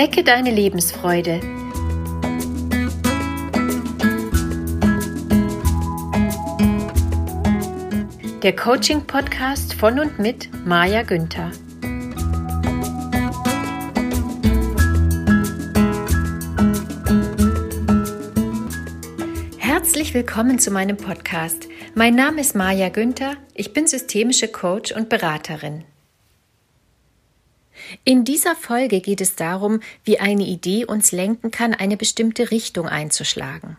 Wecke deine Lebensfreude. Der Coaching-Podcast von und mit Maja Günther. Herzlich willkommen zu meinem Podcast. Mein Name ist Maja Günther. Ich bin systemische Coach und Beraterin. In dieser Folge geht es darum, wie eine Idee uns lenken kann, eine bestimmte Richtung einzuschlagen.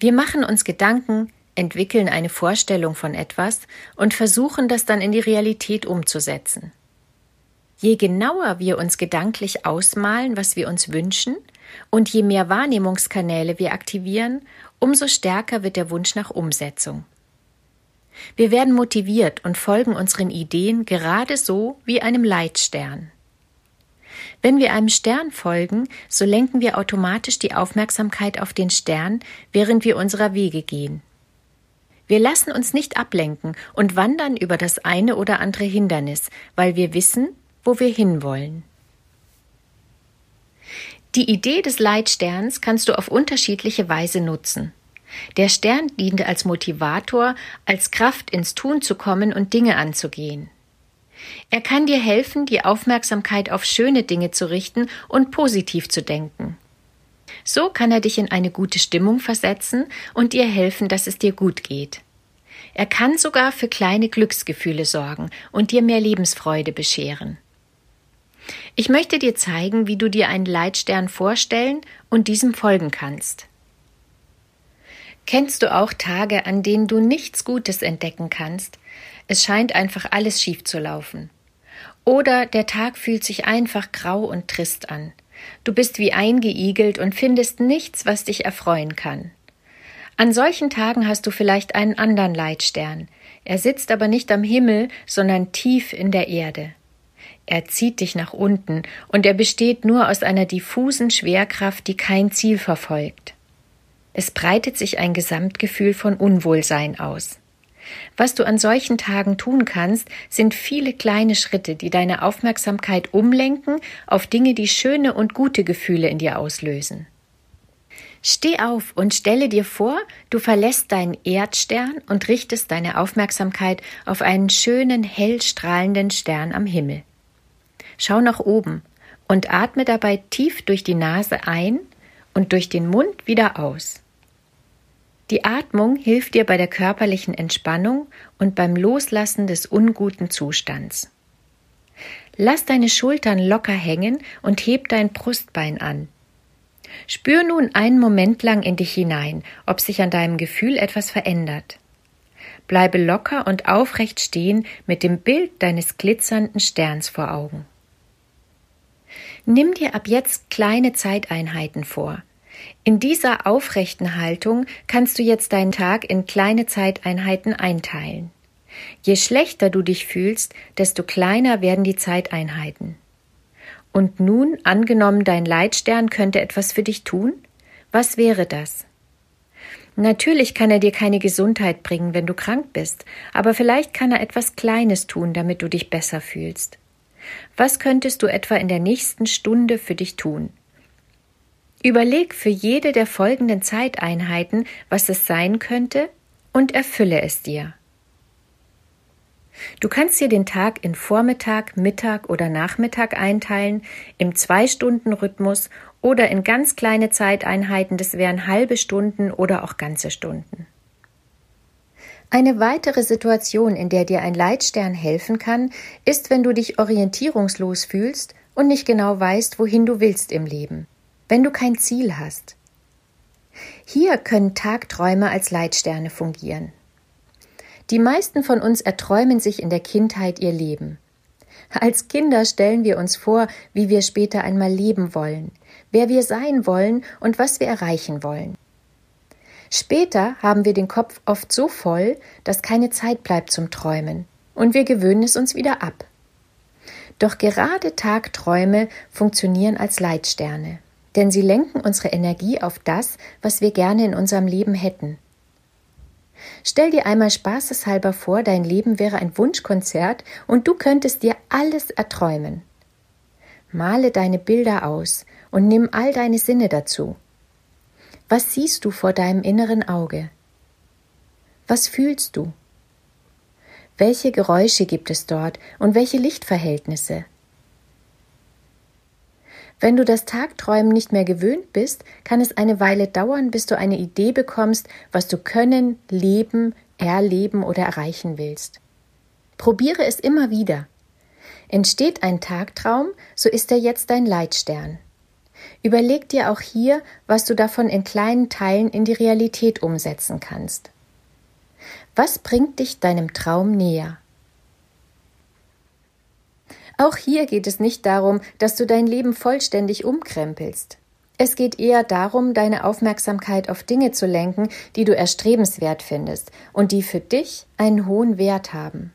Wir machen uns Gedanken, entwickeln eine Vorstellung von etwas und versuchen das dann in die Realität umzusetzen. Je genauer wir uns gedanklich ausmalen, was wir uns wünschen, und je mehr Wahrnehmungskanäle wir aktivieren, umso stärker wird der Wunsch nach Umsetzung. Wir werden motiviert und folgen unseren Ideen gerade so wie einem Leitstern. Wenn wir einem Stern folgen, so lenken wir automatisch die Aufmerksamkeit auf den Stern, während wir unserer Wege gehen. Wir lassen uns nicht ablenken und wandern über das eine oder andere Hindernis, weil wir wissen, wo wir hinwollen. Die Idee des Leitsterns kannst du auf unterschiedliche Weise nutzen. Der Stern dient als Motivator, als Kraft ins Tun zu kommen und Dinge anzugehen. Er kann dir helfen, die Aufmerksamkeit auf schöne Dinge zu richten und positiv zu denken. So kann er dich in eine gute Stimmung versetzen und dir helfen, dass es dir gut geht. Er kann sogar für kleine Glücksgefühle sorgen und dir mehr Lebensfreude bescheren. Ich möchte dir zeigen, wie du dir einen Leitstern vorstellen und diesem folgen kannst. Kennst du auch Tage, an denen du nichts Gutes entdecken kannst? Es scheint einfach alles schief zu laufen. Oder der Tag fühlt sich einfach grau und trist an. Du bist wie eingeigelt und findest nichts, was dich erfreuen kann. An solchen Tagen hast du vielleicht einen anderen Leitstern. Er sitzt aber nicht am Himmel, sondern tief in der Erde. Er zieht dich nach unten, und er besteht nur aus einer diffusen Schwerkraft, die kein Ziel verfolgt. Es breitet sich ein Gesamtgefühl von Unwohlsein aus. Was du an solchen Tagen tun kannst, sind viele kleine Schritte, die deine Aufmerksamkeit umlenken auf Dinge, die schöne und gute Gefühle in dir auslösen. Steh auf und stelle dir vor, du verlässt deinen Erdstern und richtest deine Aufmerksamkeit auf einen schönen, hell strahlenden Stern am Himmel. Schau nach oben und atme dabei tief durch die Nase ein und durch den Mund wieder aus. Die Atmung hilft dir bei der körperlichen Entspannung und beim Loslassen des unguten Zustands. Lass deine Schultern locker hängen und heb dein Brustbein an. Spür nun einen Moment lang in dich hinein, ob sich an deinem Gefühl etwas verändert. Bleibe locker und aufrecht stehen mit dem Bild deines glitzernden Sterns vor Augen. Nimm dir ab jetzt kleine Zeiteinheiten vor, in dieser aufrechten Haltung kannst du jetzt deinen Tag in kleine Zeiteinheiten einteilen. Je schlechter du dich fühlst, desto kleiner werden die Zeiteinheiten. Und nun, angenommen, dein Leitstern könnte etwas für dich tun? Was wäre das? Natürlich kann er dir keine Gesundheit bringen, wenn du krank bist, aber vielleicht kann er etwas Kleines tun, damit du dich besser fühlst. Was könntest du etwa in der nächsten Stunde für dich tun? Überleg für jede der folgenden Zeiteinheiten, was es sein könnte, und erfülle es dir. Du kannst dir den Tag in Vormittag, Mittag oder Nachmittag einteilen, im Zwei-Stunden-Rhythmus oder in ganz kleine Zeiteinheiten, das wären halbe Stunden oder auch ganze Stunden. Eine weitere Situation, in der dir ein Leitstern helfen kann, ist, wenn du dich orientierungslos fühlst und nicht genau weißt, wohin du willst im Leben wenn du kein Ziel hast. Hier können Tagträume als Leitsterne fungieren. Die meisten von uns erträumen sich in der Kindheit ihr Leben. Als Kinder stellen wir uns vor, wie wir später einmal leben wollen, wer wir sein wollen und was wir erreichen wollen. Später haben wir den Kopf oft so voll, dass keine Zeit bleibt zum Träumen, und wir gewöhnen es uns wieder ab. Doch gerade Tagträume funktionieren als Leitsterne denn sie lenken unsere Energie auf das, was wir gerne in unserem Leben hätten. Stell dir einmal spaßeshalber vor, dein Leben wäre ein Wunschkonzert und du könntest dir alles erträumen. Male deine Bilder aus und nimm all deine Sinne dazu. Was siehst du vor deinem inneren Auge? Was fühlst du? Welche Geräusche gibt es dort und welche Lichtverhältnisse? Wenn du das Tagträumen nicht mehr gewöhnt bist, kann es eine Weile dauern, bis du eine Idee bekommst, was du können, leben, erleben oder erreichen willst. Probiere es immer wieder. Entsteht ein Tagtraum, so ist er jetzt dein Leitstern. Überleg dir auch hier, was du davon in kleinen Teilen in die Realität umsetzen kannst. Was bringt dich deinem Traum näher? Auch hier geht es nicht darum, dass du dein Leben vollständig umkrempelst. Es geht eher darum, deine Aufmerksamkeit auf Dinge zu lenken, die du erstrebenswert findest und die für dich einen hohen Wert haben.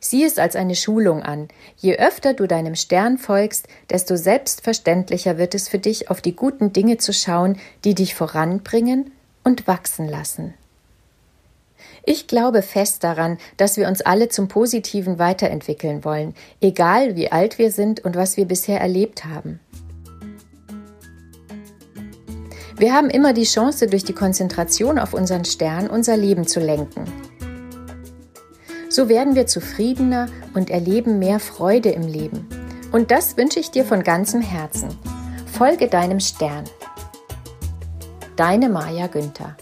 Sieh es als eine Schulung an. Je öfter du deinem Stern folgst, desto selbstverständlicher wird es für dich, auf die guten Dinge zu schauen, die dich voranbringen und wachsen lassen. Ich glaube fest daran, dass wir uns alle zum Positiven weiterentwickeln wollen, egal wie alt wir sind und was wir bisher erlebt haben. Wir haben immer die Chance, durch die Konzentration auf unseren Stern unser Leben zu lenken. So werden wir zufriedener und erleben mehr Freude im Leben. Und das wünsche ich dir von ganzem Herzen. Folge deinem Stern. Deine Maja Günther